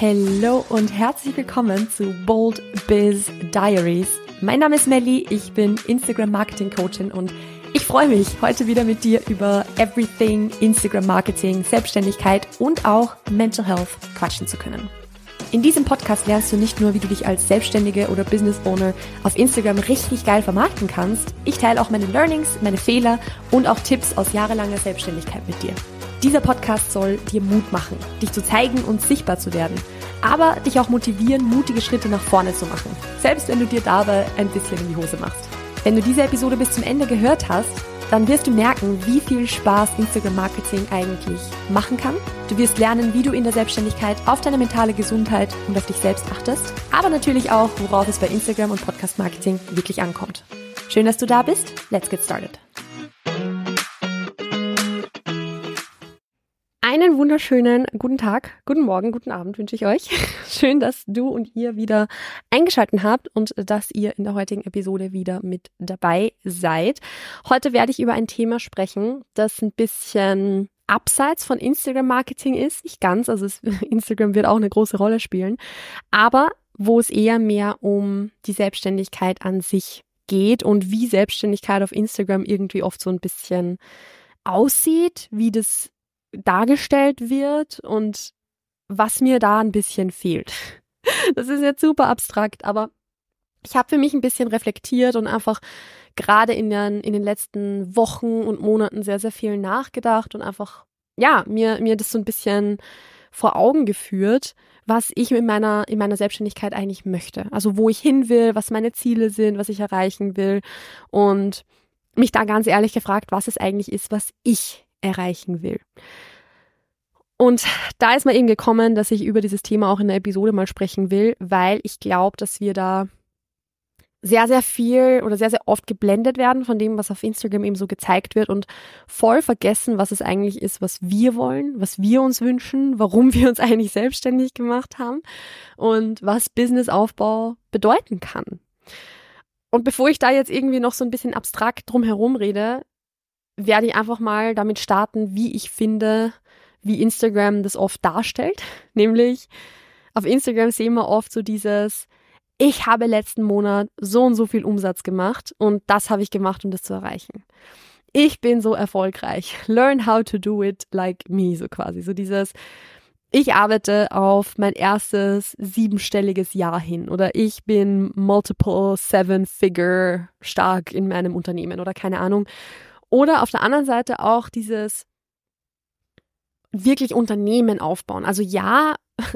Hallo und herzlich willkommen zu Bold Biz Diaries. Mein Name ist Melly, ich bin Instagram Marketing Coachin und ich freue mich, heute wieder mit dir über Everything Instagram Marketing, Selbstständigkeit und auch Mental Health quatschen zu können. In diesem Podcast lernst du nicht nur, wie du dich als Selbstständige oder Business Owner auf Instagram richtig geil vermarkten kannst. Ich teile auch meine Learnings, meine Fehler und auch Tipps aus jahrelanger Selbstständigkeit mit dir. Dieser Podcast soll dir Mut machen, dich zu zeigen und sichtbar zu werden, aber dich auch motivieren, mutige Schritte nach vorne zu machen, selbst wenn du dir dabei ein bisschen in die Hose machst. Wenn du diese Episode bis zum Ende gehört hast, dann wirst du merken, wie viel Spaß Instagram Marketing eigentlich machen kann. Du wirst lernen, wie du in der Selbstständigkeit auf deine mentale Gesundheit und auf dich selbst achtest, aber natürlich auch, worauf es bei Instagram und Podcast Marketing wirklich ankommt. Schön, dass du da bist. Let's get started. Einen wunderschönen guten Tag, guten Morgen, guten Abend wünsche ich euch. Schön, dass du und ihr wieder eingeschaltet habt und dass ihr in der heutigen Episode wieder mit dabei seid. Heute werde ich über ein Thema sprechen, das ein bisschen abseits von Instagram Marketing ist. Nicht ganz, also es, Instagram wird auch eine große Rolle spielen, aber wo es eher mehr um die Selbstständigkeit an sich geht und wie Selbstständigkeit auf Instagram irgendwie oft so ein bisschen aussieht, wie das dargestellt wird und was mir da ein bisschen fehlt. Das ist jetzt super abstrakt, aber ich habe für mich ein bisschen reflektiert und einfach gerade in den, in den letzten Wochen und Monaten sehr, sehr viel nachgedacht und einfach, ja, mir, mir das so ein bisschen vor Augen geführt, was ich in meiner, in meiner Selbstständigkeit eigentlich möchte. Also wo ich hin will, was meine Ziele sind, was ich erreichen will und mich da ganz ehrlich gefragt, was es eigentlich ist, was ich erreichen will. Und da ist mir eben gekommen, dass ich über dieses Thema auch in der Episode mal sprechen will, weil ich glaube, dass wir da sehr, sehr viel oder sehr, sehr oft geblendet werden von dem, was auf Instagram eben so gezeigt wird und voll vergessen, was es eigentlich ist, was wir wollen, was wir uns wünschen, warum wir uns eigentlich selbstständig gemacht haben und was Businessaufbau bedeuten kann. Und bevor ich da jetzt irgendwie noch so ein bisschen abstrakt drum herum rede, werde ich einfach mal damit starten, wie ich finde, wie Instagram das oft darstellt. Nämlich auf Instagram sehen wir oft so dieses, ich habe letzten Monat so und so viel Umsatz gemacht und das habe ich gemacht, um das zu erreichen. Ich bin so erfolgreich. Learn how to do it like me, so quasi. So dieses, ich arbeite auf mein erstes siebenstelliges Jahr hin oder ich bin multiple seven figure stark in meinem Unternehmen oder keine Ahnung. Oder auf der anderen Seite auch dieses, wirklich Unternehmen aufbauen. Also ja,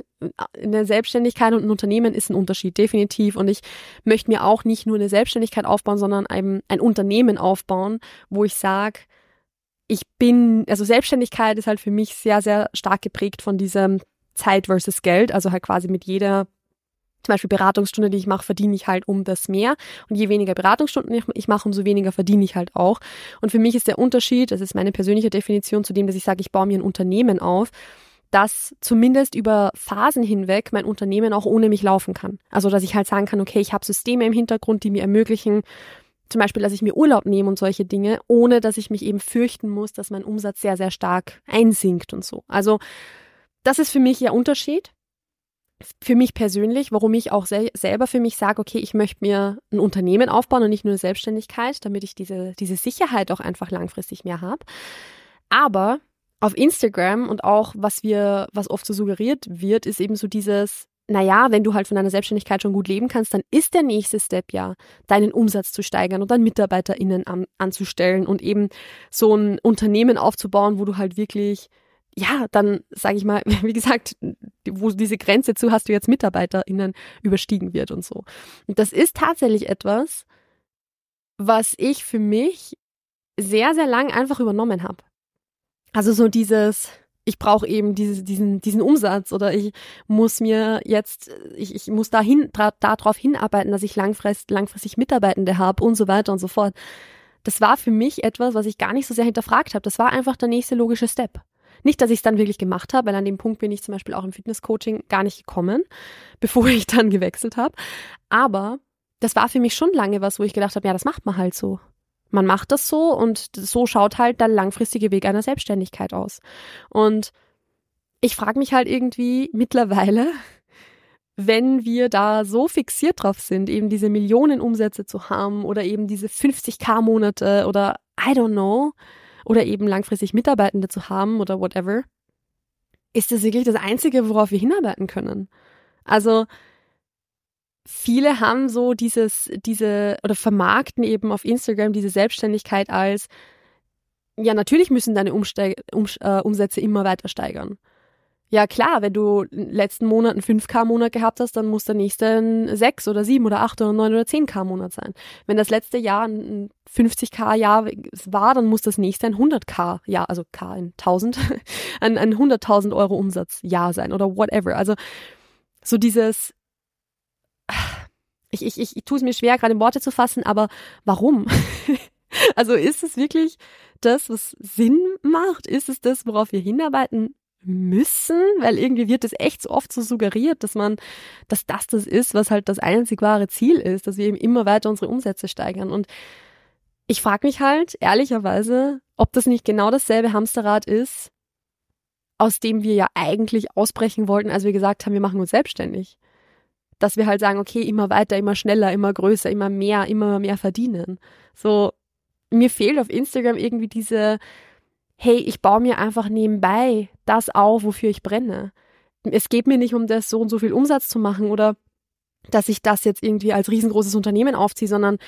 in der Selbstständigkeit und ein Unternehmen ist ein Unterschied, definitiv. Und ich möchte mir auch nicht nur eine Selbstständigkeit aufbauen, sondern ein, ein Unternehmen aufbauen, wo ich sage, ich bin, also Selbstständigkeit ist halt für mich sehr, sehr stark geprägt von diesem Zeit versus Geld, also halt quasi mit jeder zum Beispiel Beratungsstunde, die ich mache, verdiene ich halt um das mehr. Und je weniger Beratungsstunden ich mache, umso weniger verdiene ich halt auch. Und für mich ist der Unterschied, das ist meine persönliche Definition zu dem, dass ich sage, ich baue mir ein Unternehmen auf, dass zumindest über Phasen hinweg mein Unternehmen auch ohne mich laufen kann. Also dass ich halt sagen kann, okay, ich habe Systeme im Hintergrund, die mir ermöglichen, zum Beispiel, dass ich mir Urlaub nehme und solche Dinge, ohne dass ich mich eben fürchten muss, dass mein Umsatz sehr, sehr stark einsinkt und so. Also das ist für mich der Unterschied für mich persönlich, warum ich auch sel selber für mich sage, okay, ich möchte mir ein Unternehmen aufbauen und nicht nur eine Selbstständigkeit, damit ich diese, diese Sicherheit auch einfach langfristig mehr habe. Aber auf Instagram und auch was wir, was oft so suggeriert wird, ist eben so dieses, naja, wenn du halt von deiner Selbstständigkeit schon gut leben kannst, dann ist der nächste Step ja, deinen Umsatz zu steigern und dann MitarbeiterInnen an, anzustellen und eben so ein Unternehmen aufzubauen, wo du halt wirklich ja, dann sage ich mal, wie gesagt, wo diese Grenze zu hast du jetzt MitarbeiterInnen überstiegen wird und so. Und das ist tatsächlich etwas, was ich für mich sehr, sehr lang einfach übernommen habe. Also so dieses, ich brauche eben diese, diesen, diesen Umsatz oder ich muss mir jetzt, ich, ich muss dahin, darauf hinarbeiten, dass ich langfristig, langfristig Mitarbeitende habe und so weiter und so fort. Das war für mich etwas, was ich gar nicht so sehr hinterfragt habe. Das war einfach der nächste logische Step. Nicht, dass ich es dann wirklich gemacht habe, weil an dem Punkt bin ich zum Beispiel auch im Fitnesscoaching gar nicht gekommen, bevor ich dann gewechselt habe. Aber das war für mich schon lange was, wo ich gedacht habe, ja, das macht man halt so. Man macht das so und so schaut halt der langfristige Weg einer Selbstständigkeit aus. Und ich frage mich halt irgendwie mittlerweile, wenn wir da so fixiert drauf sind, eben diese Millionen Umsätze zu haben oder eben diese 50k Monate oder I don't know oder eben langfristig Mitarbeitende zu haben oder whatever, ist das wirklich das Einzige, worauf wir hinarbeiten können. Also viele haben so dieses, diese oder vermarkten eben auf Instagram diese Selbstständigkeit als ja, natürlich müssen deine Umsteig um, äh, Umsätze immer weiter steigern. Ja klar, wenn du in den letzten Monaten 5K-Monat gehabt hast, dann muss der nächste ein 6 oder 7 oder 8 oder 9 oder 10K-Monat sein. Wenn das letzte Jahr ein 50K-Jahr war, dann muss das nächste ein 100K-Jahr, also K in 1000, ein, ein 100.000 Euro Umsatzjahr sein oder whatever. Also so dieses, ich, ich, ich, ich tue es mir schwer, gerade in Worte zu fassen, aber warum? also ist es wirklich das, was Sinn macht? Ist es das, worauf wir hinarbeiten müssen, weil irgendwie wird es echt so oft so suggeriert, dass man, dass das das ist, was halt das einzig wahre Ziel ist, dass wir eben immer weiter unsere Umsätze steigern. Und ich frage mich halt ehrlicherweise, ob das nicht genau dasselbe Hamsterrad ist, aus dem wir ja eigentlich ausbrechen wollten, als wir gesagt haben, wir machen uns selbstständig. Dass wir halt sagen, okay, immer weiter, immer schneller, immer größer, immer mehr, immer mehr verdienen. So, mir fehlt auf Instagram irgendwie diese, hey, ich baue mir einfach nebenbei das auf, wofür ich brenne. Es geht mir nicht um das, so und so viel Umsatz zu machen oder dass ich das jetzt irgendwie als riesengroßes Unternehmen aufziehe, sondern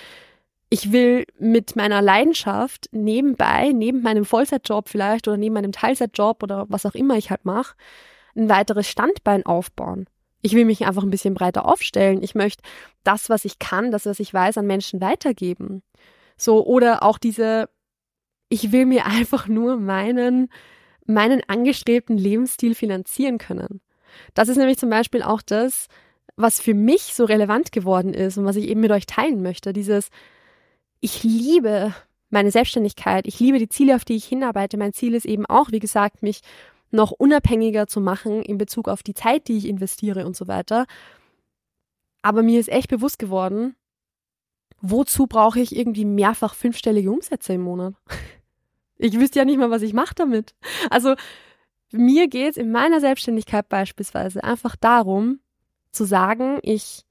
ich will mit meiner Leidenschaft nebenbei, neben meinem Vollzeitjob vielleicht oder neben meinem Teilzeitjob oder was auch immer ich halt mache, ein weiteres Standbein aufbauen. Ich will mich einfach ein bisschen breiter aufstellen. Ich möchte das, was ich kann, das, was ich weiß, an Menschen weitergeben. So, oder auch diese ich will mir einfach nur meinen, meinen angestrebten Lebensstil finanzieren können. Das ist nämlich zum Beispiel auch das, was für mich so relevant geworden ist und was ich eben mit euch teilen möchte. Dieses, ich liebe meine Selbstständigkeit, ich liebe die Ziele, auf die ich hinarbeite. Mein Ziel ist eben auch, wie gesagt, mich noch unabhängiger zu machen in Bezug auf die Zeit, die ich investiere und so weiter. Aber mir ist echt bewusst geworden, wozu brauche ich irgendwie mehrfach fünfstellige Umsätze im Monat? Ich wüsste ja nicht mal, was ich mache damit. Also mir geht es in meiner Selbstständigkeit beispielsweise einfach darum, zu sagen, ich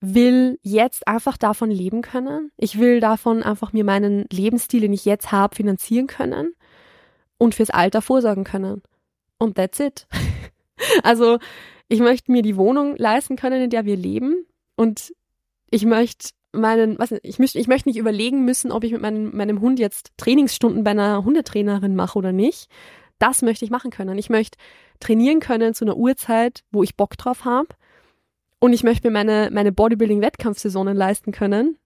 will jetzt einfach davon leben können. Ich will davon einfach mir meinen Lebensstil, den ich jetzt habe, finanzieren können und fürs Alter vorsorgen können. Und that's it. Also ich möchte mir die Wohnung leisten können, in der wir leben und ich möchte meinen, was ich möchte, ich möchte nicht überlegen müssen, ob ich mit meinem, meinem Hund jetzt Trainingsstunden bei einer Hundetrainerin mache oder nicht. Das möchte ich machen können. Ich möchte trainieren können zu einer Uhrzeit, wo ich Bock drauf habe. Und ich möchte mir meine, meine Bodybuilding-Wettkampfsaisonen leisten können.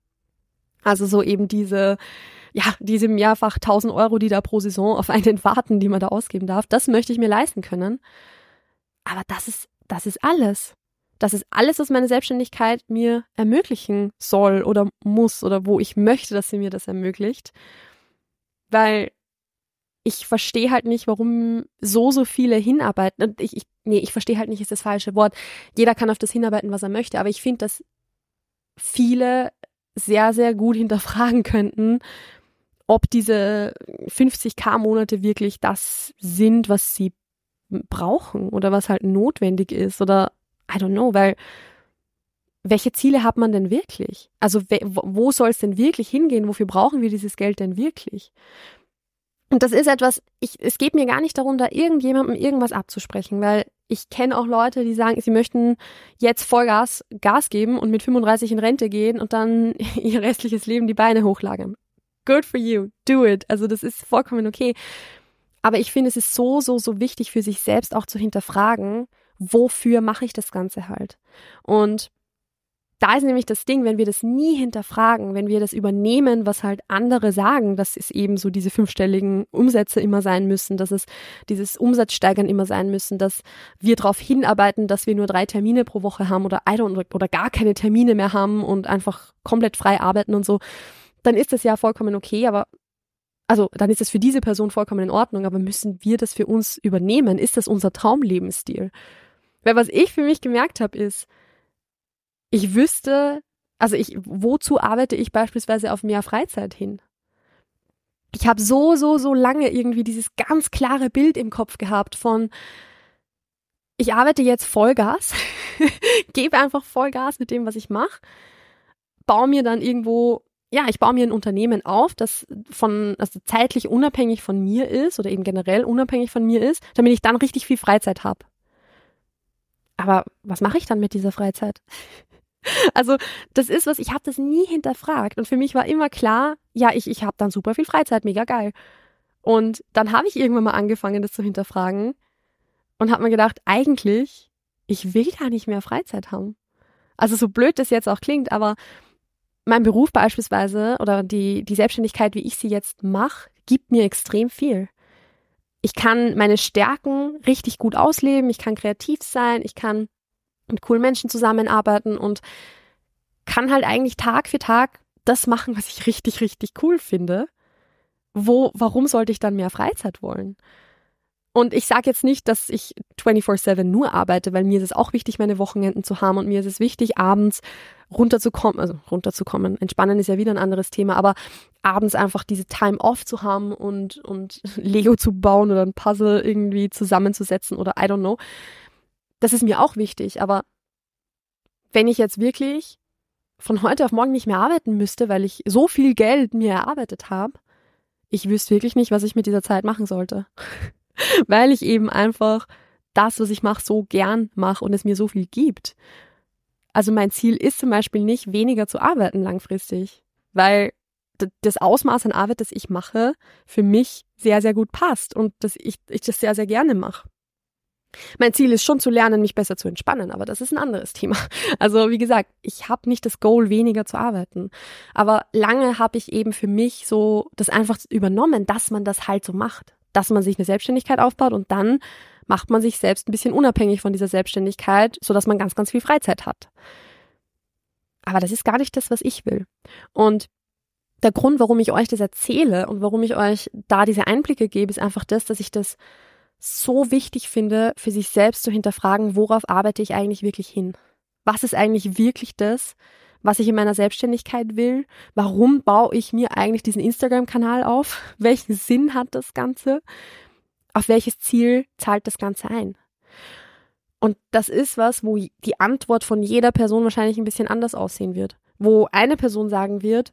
Also so eben diese, ja, diese mehrfach 1000 Euro, die da pro Saison auf einen warten, die man da ausgeben darf. Das möchte ich mir leisten können. Aber das ist, das ist alles. Das ist alles, was meine Selbstständigkeit mir ermöglichen soll oder muss oder wo ich möchte, dass sie mir das ermöglicht. Weil ich verstehe halt nicht, warum so, so viele hinarbeiten. Ich, ich, nee, ich verstehe halt nicht, ist das falsche Wort. Jeder kann auf das hinarbeiten, was er möchte. Aber ich finde, dass viele sehr, sehr gut hinterfragen könnten, ob diese 50k-Monate wirklich das sind, was sie brauchen oder was halt notwendig ist oder I don't know, weil welche Ziele hat man denn wirklich? Also wo soll es denn wirklich hingehen? Wofür brauchen wir dieses Geld denn wirklich? Und das ist etwas, ich, es geht mir gar nicht darum, da irgendjemandem irgendwas abzusprechen, weil ich kenne auch Leute, die sagen, sie möchten jetzt Vollgas Gas geben und mit 35 in Rente gehen und dann ihr restliches Leben die Beine hochlagern. Good for you, do it. Also das ist vollkommen okay. Aber ich finde, es ist so, so, so wichtig für sich selbst auch zu hinterfragen, wofür mache ich das Ganze halt? Und da ist nämlich das Ding, wenn wir das nie hinterfragen, wenn wir das übernehmen, was halt andere sagen, dass es eben so diese fünfstelligen Umsätze immer sein müssen, dass es dieses Umsatzsteigern immer sein müssen, dass wir darauf hinarbeiten, dass wir nur drei Termine pro Woche haben oder, oder gar keine Termine mehr haben und einfach komplett frei arbeiten und so, dann ist das ja vollkommen okay, aber also dann ist das für diese Person vollkommen in Ordnung, aber müssen wir das für uns übernehmen? Ist das unser Traumlebensstil? Weil was ich für mich gemerkt habe, ist, ich wüsste, also ich, wozu arbeite ich beispielsweise auf mehr Freizeit hin? Ich habe so, so, so lange irgendwie dieses ganz klare Bild im Kopf gehabt von, ich arbeite jetzt Vollgas, gebe einfach Vollgas mit dem, was ich mache, baue mir dann irgendwo, ja, ich baue mir ein Unternehmen auf, das von, also zeitlich unabhängig von mir ist oder eben generell unabhängig von mir ist, damit ich dann richtig viel Freizeit habe. Aber was mache ich dann mit dieser Freizeit? Also das ist was, ich habe das nie hinterfragt und für mich war immer klar, ja, ich, ich habe dann super viel Freizeit, mega geil. Und dann habe ich irgendwann mal angefangen, das zu hinterfragen und habe mir gedacht, eigentlich, ich will gar nicht mehr Freizeit haben. Also so blöd das jetzt auch klingt, aber mein Beruf beispielsweise oder die, die Selbstständigkeit, wie ich sie jetzt mache, gibt mir extrem viel. Ich kann meine Stärken richtig gut ausleben, ich kann kreativ sein, ich kann mit coolen Menschen zusammenarbeiten und kann halt eigentlich Tag für Tag das machen, was ich richtig, richtig cool finde. Wo, warum sollte ich dann mehr Freizeit wollen? Und ich sage jetzt nicht, dass ich 24/7 nur arbeite, weil mir ist es auch wichtig, meine Wochenenden zu haben und mir ist es wichtig, abends runterzukommen, also runterzukommen. Entspannen ist ja wieder ein anderes Thema, aber abends einfach diese Time off zu haben und, und Lego zu bauen oder ein Puzzle irgendwie zusammenzusetzen oder I don't know. Das ist mir auch wichtig, aber wenn ich jetzt wirklich von heute auf morgen nicht mehr arbeiten müsste, weil ich so viel Geld mir erarbeitet habe, ich wüsste wirklich nicht, was ich mit dieser Zeit machen sollte. weil ich eben einfach das, was ich mache, so gern mache und es mir so viel gibt. Also mein Ziel ist zum Beispiel nicht, weniger zu arbeiten langfristig, weil das Ausmaß an Arbeit, das ich mache, für mich sehr, sehr gut passt und dass ich, ich das sehr, sehr gerne mache. Mein Ziel ist schon zu lernen, mich besser zu entspannen, aber das ist ein anderes Thema. Also wie gesagt, ich habe nicht das Goal, weniger zu arbeiten. Aber lange habe ich eben für mich so das einfach übernommen, dass man das halt so macht dass man sich eine Selbstständigkeit aufbaut und dann macht man sich selbst ein bisschen unabhängig von dieser Selbstständigkeit, so dass man ganz, ganz viel Freizeit hat. Aber das ist gar nicht das, was ich will. Und der Grund, warum ich euch das erzähle und warum ich euch da diese Einblicke gebe, ist einfach das, dass ich das so wichtig finde, für sich selbst zu hinterfragen, worauf arbeite ich eigentlich wirklich hin? Was ist eigentlich wirklich das, was ich in meiner Selbstständigkeit will. Warum baue ich mir eigentlich diesen Instagram-Kanal auf? Welchen Sinn hat das Ganze? Auf welches Ziel zahlt das Ganze ein? Und das ist was, wo die Antwort von jeder Person wahrscheinlich ein bisschen anders aussehen wird. Wo eine Person sagen wird,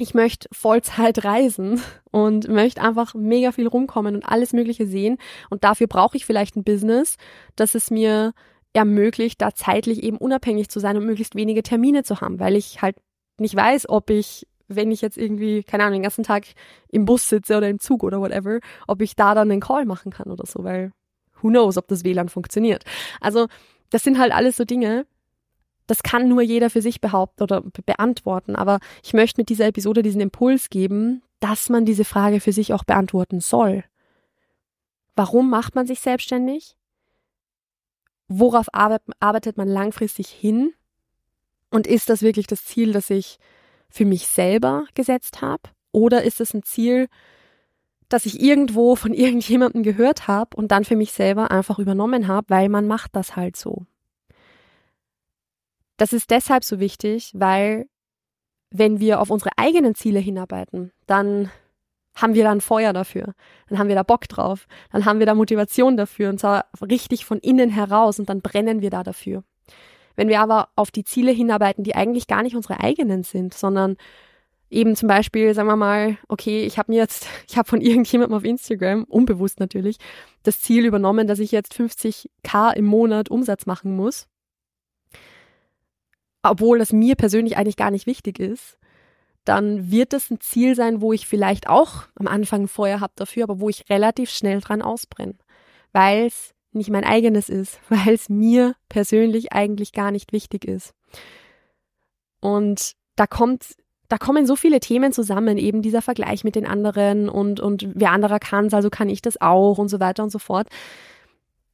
ich möchte Vollzeit reisen und möchte einfach mega viel rumkommen und alles Mögliche sehen. Und dafür brauche ich vielleicht ein Business, das es mir ermöglicht, da zeitlich eben unabhängig zu sein und möglichst wenige Termine zu haben, weil ich halt nicht weiß, ob ich, wenn ich jetzt irgendwie, keine Ahnung, den ganzen Tag im Bus sitze oder im Zug oder whatever, ob ich da dann einen Call machen kann oder so, weil who knows, ob das WLAN funktioniert. Also, das sind halt alles so Dinge, das kann nur jeder für sich behaupten oder beantworten. Aber ich möchte mit dieser Episode diesen Impuls geben, dass man diese Frage für sich auch beantworten soll. Warum macht man sich selbstständig? Worauf arbeitet man langfristig hin? Und ist das wirklich das Ziel, das ich für mich selber gesetzt habe? Oder ist es ein Ziel, das ich irgendwo von irgendjemandem gehört habe und dann für mich selber einfach übernommen habe, weil man macht das halt so. Das ist deshalb so wichtig, weil wenn wir auf unsere eigenen Ziele hinarbeiten, dann haben wir da ein Feuer dafür. Dann haben wir da Bock drauf. Dann haben wir da Motivation dafür und zwar richtig von innen heraus und dann brennen wir da dafür. Wenn wir aber auf die Ziele hinarbeiten, die eigentlich gar nicht unsere eigenen sind, sondern eben zum Beispiel, sagen wir mal, okay, ich habe mir jetzt, ich habe von irgendjemandem auf Instagram, unbewusst natürlich, das Ziel übernommen, dass ich jetzt 50k im Monat Umsatz machen muss, obwohl das mir persönlich eigentlich gar nicht wichtig ist, dann wird es ein Ziel sein, wo ich vielleicht auch am Anfang Feuer habe dafür, aber wo ich relativ schnell dran ausbrenne, weil es nicht mein eigenes ist, weil es mir persönlich eigentlich gar nicht wichtig ist. Und da kommt, da kommen so viele Themen zusammen, eben dieser Vergleich mit den anderen und, und wer anderer kann es, also kann ich das auch und so weiter und so fort.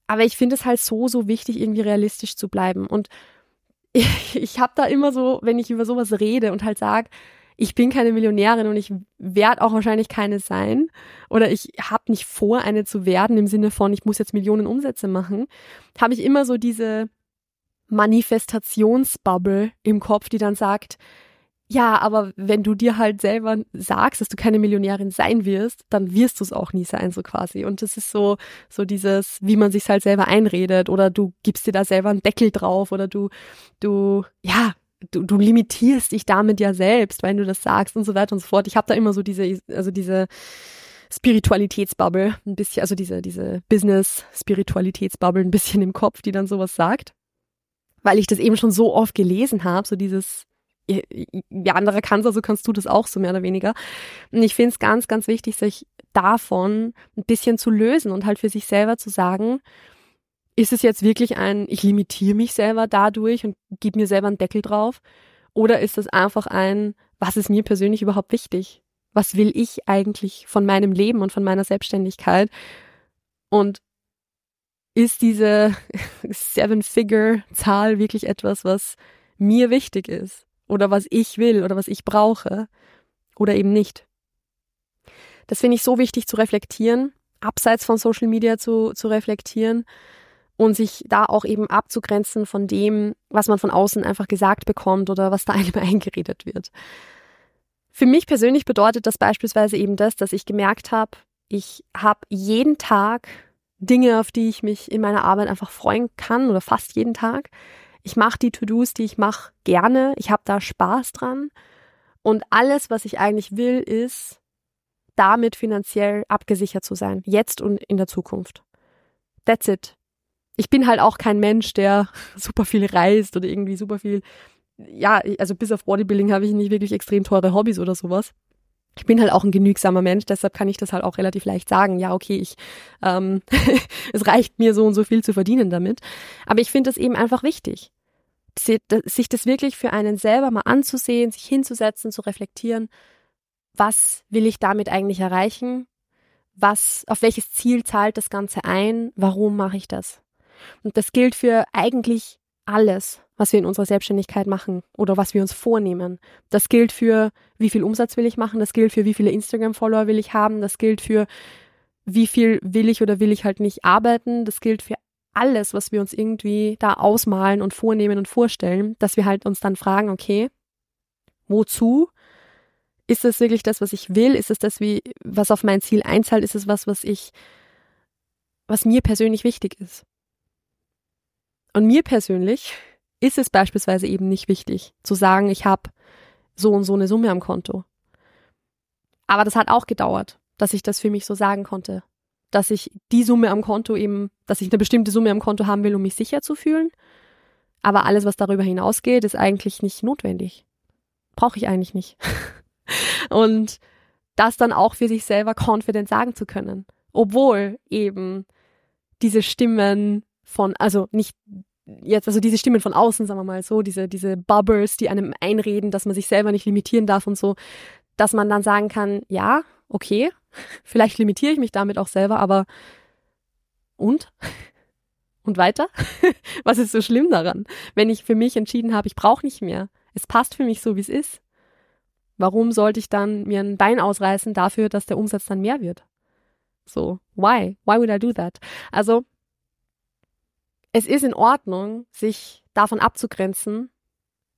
Aber ich finde es halt so, so wichtig, irgendwie realistisch zu bleiben. Und ich, ich habe da immer so, wenn ich über sowas rede und halt sage, ich bin keine Millionärin und ich werde auch wahrscheinlich keine sein. Oder ich habe nicht vor, eine zu werden im Sinne von, ich muss jetzt Millionen Umsätze machen, habe ich immer so diese Manifestationsbubble im Kopf, die dann sagt, ja, aber wenn du dir halt selber sagst, dass du keine Millionärin sein wirst, dann wirst du es auch nie sein, so quasi. Und das ist so, so dieses, wie man sich halt selber einredet. Oder du gibst dir da selber einen Deckel drauf. Oder du, du, ja, du, du limitierst dich damit ja selbst, wenn du das sagst und so weiter und so fort. Ich habe da immer so diese, also diese Spiritualitätsbubble, ein bisschen, also diese, diese Business-Spiritualitätsbubble ein bisschen im Kopf, die dann sowas sagt. Weil ich das eben schon so oft gelesen habe, so dieses, wer andere kann es, also kannst du das auch so mehr oder weniger. Und ich finde es ganz, ganz wichtig, sich davon ein bisschen zu lösen und halt für sich selber zu sagen, ist es jetzt wirklich ein, ich limitiere mich selber dadurch und gebe mir selber einen Deckel drauf? Oder ist es einfach ein, was ist mir persönlich überhaupt wichtig? Was will ich eigentlich von meinem Leben und von meiner Selbstständigkeit? Und ist diese Seven-Figure-Zahl wirklich etwas, was mir wichtig ist? Oder was ich will oder was ich brauche? Oder eben nicht? Das finde ich so wichtig zu reflektieren, abseits von Social Media zu, zu reflektieren und sich da auch eben abzugrenzen von dem, was man von außen einfach gesagt bekommt oder was da einem eingeredet wird. Für mich persönlich bedeutet das beispielsweise eben das, dass ich gemerkt habe, ich habe jeden Tag Dinge, auf die ich mich in meiner Arbeit einfach freuen kann oder fast jeden Tag. Ich mache die To-Dos, die ich mache, gerne. Ich habe da Spaß dran. Und alles, was ich eigentlich will, ist, damit finanziell abgesichert zu sein. Jetzt und in der Zukunft. That's it ich bin halt auch kein Mensch, der super viel reist oder irgendwie super viel, ja, also bis auf Bodybuilding habe ich nicht wirklich extrem teure Hobbys oder sowas. Ich bin halt auch ein genügsamer Mensch, deshalb kann ich das halt auch relativ leicht sagen. Ja, okay, ich, ähm, es reicht mir so und so viel zu verdienen damit. Aber ich finde es eben einfach wichtig, sich das wirklich für einen selber mal anzusehen, sich hinzusetzen, zu reflektieren. Was will ich damit eigentlich erreichen? Was, auf welches Ziel zahlt das Ganze ein? Warum mache ich das? Und das gilt für eigentlich alles, was wir in unserer Selbstständigkeit machen oder was wir uns vornehmen. Das gilt für, wie viel Umsatz will ich machen, das gilt für, wie viele Instagram-Follower will ich haben, das gilt für, wie viel will ich oder will ich halt nicht arbeiten, das gilt für alles, was wir uns irgendwie da ausmalen und vornehmen und vorstellen, dass wir halt uns dann fragen, okay, wozu? Ist es wirklich das, was ich will? Ist es das, wie, was auf mein Ziel einzahlt? Ist es was, was ich, was mir persönlich wichtig ist? Und mir persönlich ist es beispielsweise eben nicht wichtig zu sagen, ich habe so und so eine Summe am Konto. Aber das hat auch gedauert, dass ich das für mich so sagen konnte, dass ich die Summe am Konto eben, dass ich eine bestimmte Summe am Konto haben will, um mich sicher zu fühlen. Aber alles, was darüber hinausgeht, ist eigentlich nicht notwendig. Brauche ich eigentlich nicht. und das dann auch für sich selber confident sagen zu können. Obwohl eben diese Stimmen von, also nicht jetzt, also diese Stimmen von außen, sagen wir mal so, diese, diese Bubbles, die einem einreden, dass man sich selber nicht limitieren darf und so, dass man dann sagen kann, ja, okay, vielleicht limitiere ich mich damit auch selber, aber und? Und weiter? Was ist so schlimm daran? Wenn ich für mich entschieden habe, ich brauche nicht mehr. Es passt für mich so, wie es ist. Warum sollte ich dann mir ein Bein ausreißen dafür, dass der Umsatz dann mehr wird? So, why? Why would I do that? Also, es ist in Ordnung, sich davon abzugrenzen.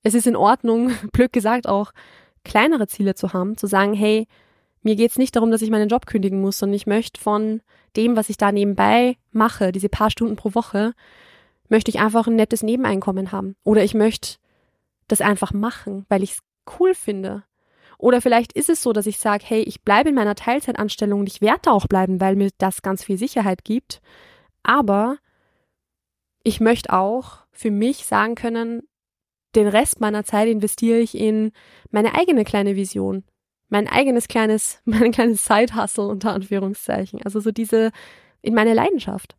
Es ist in Ordnung, blöd gesagt auch, kleinere Ziele zu haben, zu sagen, hey, mir geht's nicht darum, dass ich meinen Job kündigen muss, sondern ich möchte von dem, was ich da nebenbei mache, diese paar Stunden pro Woche, möchte ich einfach ein nettes Nebeneinkommen haben. Oder ich möchte das einfach machen, weil ich es cool finde. Oder vielleicht ist es so, dass ich sage, hey, ich bleibe in meiner Teilzeitanstellung und ich werde da auch bleiben, weil mir das ganz viel Sicherheit gibt. Aber ich möchte auch für mich sagen können, den Rest meiner Zeit investiere ich in meine eigene kleine Vision, mein eigenes kleines, mein kleines Side-Hustle unter Anführungszeichen. Also so diese, in meine Leidenschaft.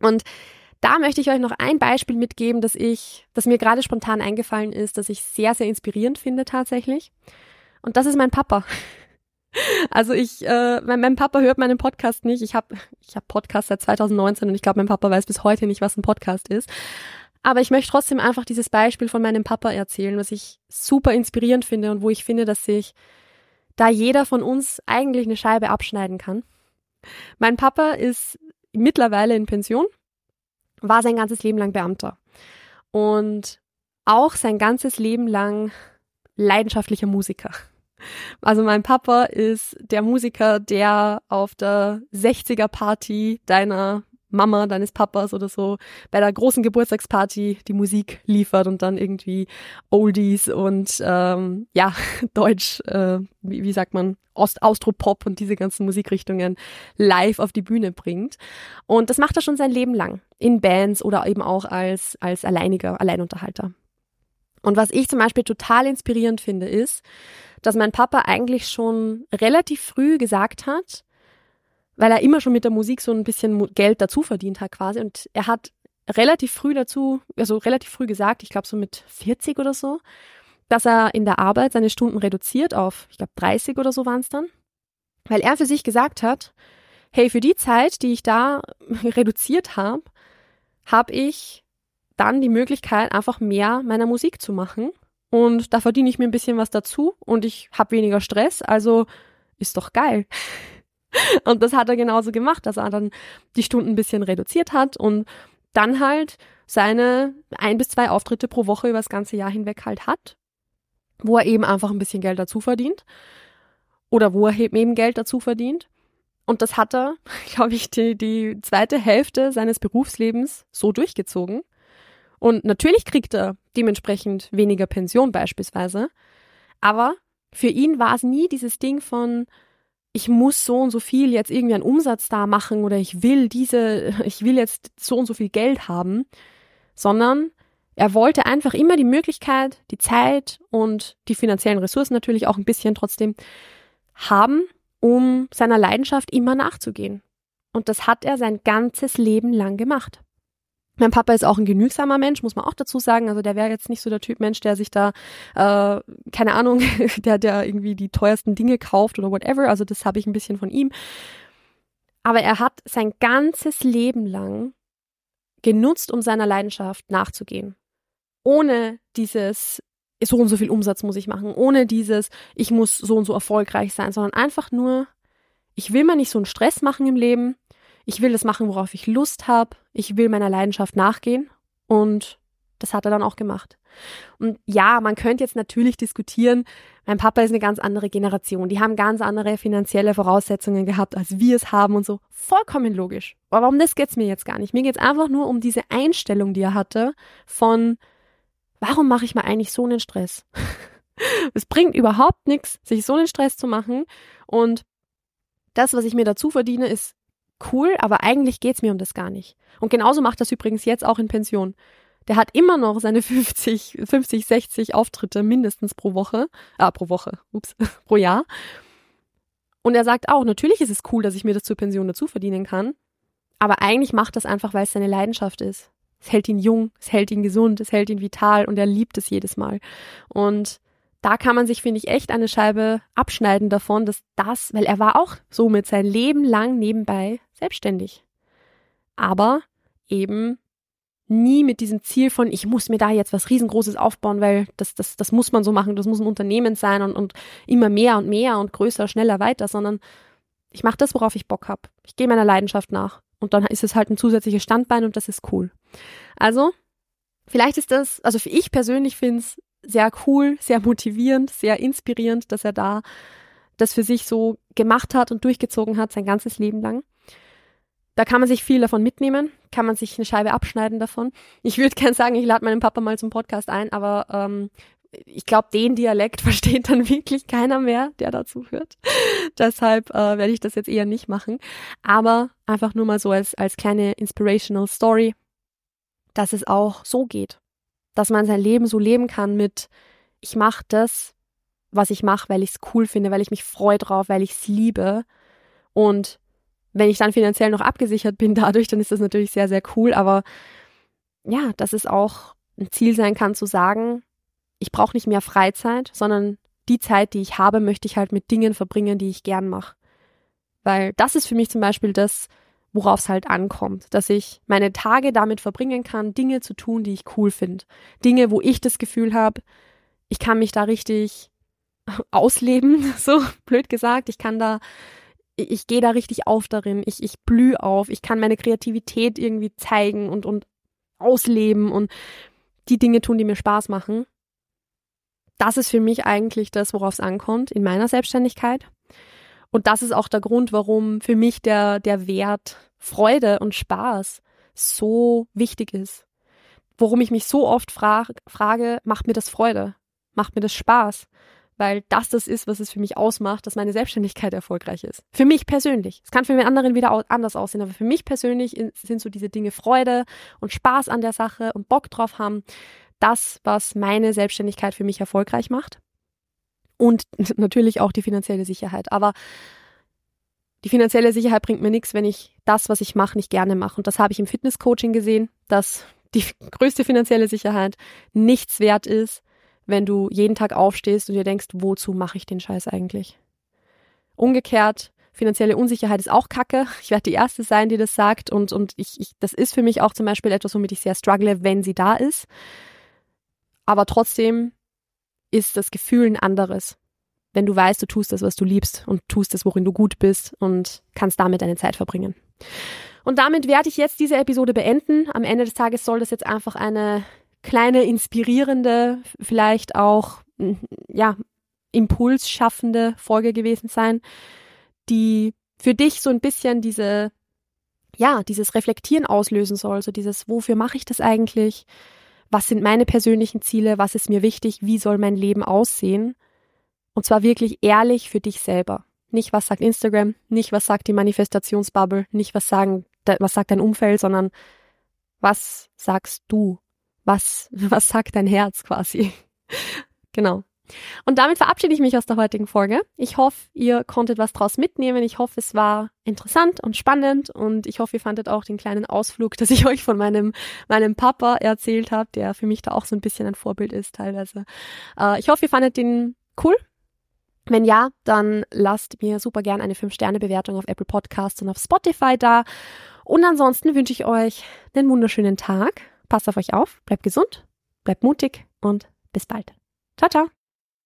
Und da möchte ich euch noch ein Beispiel mitgeben, das ich, das mir gerade spontan eingefallen ist, das ich sehr, sehr inspirierend finde tatsächlich. Und das ist mein Papa. Also ich, äh, mein, mein Papa hört meinen Podcast nicht. Ich habe ich hab Podcast seit 2019 und ich glaube, mein Papa weiß bis heute nicht, was ein Podcast ist. Aber ich möchte trotzdem einfach dieses Beispiel von meinem Papa erzählen, was ich super inspirierend finde und wo ich finde, dass sich da jeder von uns eigentlich eine Scheibe abschneiden kann. Mein Papa ist mittlerweile in Pension, war sein ganzes Leben lang Beamter und auch sein ganzes Leben lang leidenschaftlicher Musiker. Also mein Papa ist der Musiker, der auf der 60er Party deiner Mama, deines Papas oder so bei der großen Geburtstagsparty die Musik liefert und dann irgendwie Oldies und ähm, ja, Deutsch, äh, wie, wie sagt man, Ost Austropop und diese ganzen Musikrichtungen live auf die Bühne bringt. Und das macht er schon sein Leben lang. In Bands oder eben auch als, als alleiniger, Alleinunterhalter. Und was ich zum Beispiel total inspirierend finde, ist, dass mein Papa eigentlich schon relativ früh gesagt hat, weil er immer schon mit der Musik so ein bisschen Geld dazu verdient hat quasi. Und er hat relativ früh dazu, also relativ früh gesagt, ich glaube so mit 40 oder so, dass er in der Arbeit seine Stunden reduziert auf, ich glaube 30 oder so waren es dann, weil er für sich gesagt hat, hey, für die Zeit, die ich da reduziert habe, habe ich dann die Möglichkeit, einfach mehr meiner Musik zu machen. Und da verdiene ich mir ein bisschen was dazu und ich habe weniger Stress, also ist doch geil. Und das hat er genauso gemacht, dass er dann die Stunden ein bisschen reduziert hat und dann halt seine ein bis zwei Auftritte pro Woche über das ganze Jahr hinweg halt hat, wo er eben einfach ein bisschen Geld dazu verdient oder wo er eben Geld dazu verdient. Und das hat er, glaube ich, die, die zweite Hälfte seines Berufslebens so durchgezogen. Und natürlich kriegt er dementsprechend weniger Pension beispielsweise. Aber für ihn war es nie dieses Ding von, ich muss so und so viel jetzt irgendwie einen Umsatz da machen oder ich will diese, ich will jetzt so und so viel Geld haben, sondern er wollte einfach immer die Möglichkeit, die Zeit und die finanziellen Ressourcen natürlich auch ein bisschen trotzdem haben, um seiner Leidenschaft immer nachzugehen. Und das hat er sein ganzes Leben lang gemacht. Mein Papa ist auch ein genügsamer Mensch, muss man auch dazu sagen. Also der wäre jetzt nicht so der Typ Mensch, der sich da, äh, keine Ahnung, der, der irgendwie die teuersten Dinge kauft oder whatever. Also das habe ich ein bisschen von ihm. Aber er hat sein ganzes Leben lang genutzt, um seiner Leidenschaft nachzugehen. Ohne dieses, so und so viel Umsatz muss ich machen, ohne dieses, ich muss so und so erfolgreich sein, sondern einfach nur, ich will mir nicht so einen Stress machen im Leben ich will das machen, worauf ich Lust habe, ich will meiner Leidenschaft nachgehen und das hat er dann auch gemacht. Und ja, man könnte jetzt natürlich diskutieren, mein Papa ist eine ganz andere Generation, die haben ganz andere finanzielle Voraussetzungen gehabt, als wir es haben und so. Vollkommen logisch. Aber um das geht's mir jetzt gar nicht. Mir geht's einfach nur um diese Einstellung, die er hatte von, warum mache ich mir eigentlich so einen Stress? es bringt überhaupt nichts, sich so einen Stress zu machen und das, was ich mir dazu verdiene, ist cool, aber eigentlich geht's mir um das gar nicht. Und genauso macht das übrigens jetzt auch in Pension. Der hat immer noch seine 50, 50, 60 Auftritte mindestens pro Woche, ah, pro Woche, ups, pro Jahr. Und er sagt auch, natürlich ist es cool, dass ich mir das zur Pension dazu verdienen kann, aber eigentlich macht das einfach, weil es seine Leidenschaft ist. Es hält ihn jung, es hält ihn gesund, es hält ihn vital und er liebt es jedes Mal. Und da kann man sich, finde ich, echt eine Scheibe abschneiden davon, dass das, weil er war auch somit sein Leben lang nebenbei selbstständig. Aber eben nie mit diesem Ziel von, ich muss mir da jetzt was riesengroßes aufbauen, weil das, das, das muss man so machen, das muss ein Unternehmen sein und, und immer mehr und mehr und größer, schneller weiter, sondern ich mache das, worauf ich Bock habe. Ich gehe meiner Leidenschaft nach. Und dann ist es halt ein zusätzliches Standbein und das ist cool. Also, vielleicht ist das, also für ich persönlich finde es sehr cool, sehr motivierend, sehr inspirierend, dass er da das für sich so gemacht hat und durchgezogen hat, sein ganzes Leben lang. Da kann man sich viel davon mitnehmen, kann man sich eine Scheibe abschneiden davon. Ich würde gern sagen, ich lade meinen Papa mal zum Podcast ein, aber ähm, ich glaube, den Dialekt versteht dann wirklich keiner mehr, der dazu hört. Deshalb äh, werde ich das jetzt eher nicht machen. Aber einfach nur mal so als, als kleine inspirational Story, dass es auch so geht dass man sein Leben so leben kann mit, ich mache das, was ich mache, weil ich es cool finde, weil ich mich freue drauf, weil ich es liebe. Und wenn ich dann finanziell noch abgesichert bin dadurch, dann ist das natürlich sehr, sehr cool. Aber ja, dass es auch ein Ziel sein kann zu sagen, ich brauche nicht mehr Freizeit, sondern die Zeit, die ich habe, möchte ich halt mit Dingen verbringen, die ich gern mache. Weil das ist für mich zum Beispiel das, worauf es halt ankommt, dass ich meine Tage damit verbringen kann, Dinge zu tun, die ich cool finde. Dinge, wo ich das Gefühl habe, ich kann mich da richtig ausleben, so blöd gesagt. Ich kann da, ich, ich gehe da richtig auf darin. Ich, ich blühe auf. Ich kann meine Kreativität irgendwie zeigen und, und ausleben und die Dinge tun, die mir Spaß machen. das ist für mich eigentlich das, worauf es ankommt in meiner Selbstständigkeit. Und das ist auch der Grund, warum für mich der, der Wert Freude und Spaß so wichtig ist. Worum ich mich so oft fra frage, macht mir das Freude? Macht mir das Spaß? Weil das das ist, was es für mich ausmacht, dass meine Selbstständigkeit erfolgreich ist. Für mich persönlich. Es kann für den anderen wieder anders aussehen, aber für mich persönlich sind so diese Dinge Freude und Spaß an der Sache und Bock drauf haben, das, was meine Selbstständigkeit für mich erfolgreich macht. Und natürlich auch die finanzielle Sicherheit. Aber die finanzielle Sicherheit bringt mir nichts, wenn ich das, was ich mache, nicht gerne mache. Und das habe ich im Fitnesscoaching gesehen, dass die größte finanzielle Sicherheit nichts wert ist, wenn du jeden Tag aufstehst und dir denkst, wozu mache ich den Scheiß eigentlich? Umgekehrt, finanzielle Unsicherheit ist auch Kacke. Ich werde die Erste sein, die das sagt. Und, und ich, ich, das ist für mich auch zum Beispiel etwas, womit ich sehr struggle, wenn sie da ist. Aber trotzdem ist das Gefühl ein anderes. Wenn du weißt, du tust das, was du liebst und tust das, worin du gut bist und kannst damit deine Zeit verbringen. Und damit werde ich jetzt diese Episode beenden. Am Ende des Tages soll das jetzt einfach eine kleine, inspirierende, vielleicht auch, hm, ja, impulsschaffende Folge gewesen sein, die für dich so ein bisschen diese, ja, dieses Reflektieren auslösen soll, so dieses, wofür mache ich das eigentlich? Was sind meine persönlichen Ziele, was ist mir wichtig, wie soll mein Leben aussehen. Und zwar wirklich ehrlich für dich selber. Nicht, was sagt Instagram, nicht, was sagt die Manifestationsbubble, nicht, was sagen, was sagt dein Umfeld, sondern was sagst du? Was, was sagt dein Herz quasi? genau. Und damit verabschiede ich mich aus der heutigen Folge. Ich hoffe, ihr konntet was draus mitnehmen. Ich hoffe, es war interessant und spannend und ich hoffe, ihr fandet auch den kleinen Ausflug, dass ich euch von meinem, meinem Papa erzählt habe, der für mich da auch so ein bisschen ein Vorbild ist teilweise. Äh, ich hoffe, ihr fandet den cool. Wenn ja, dann lasst mir super gern eine 5-Sterne-Bewertung auf Apple Podcasts und auf Spotify da. Und ansonsten wünsche ich euch einen wunderschönen Tag. Passt auf euch auf, bleibt gesund, bleibt mutig und bis bald. Ciao, ciao.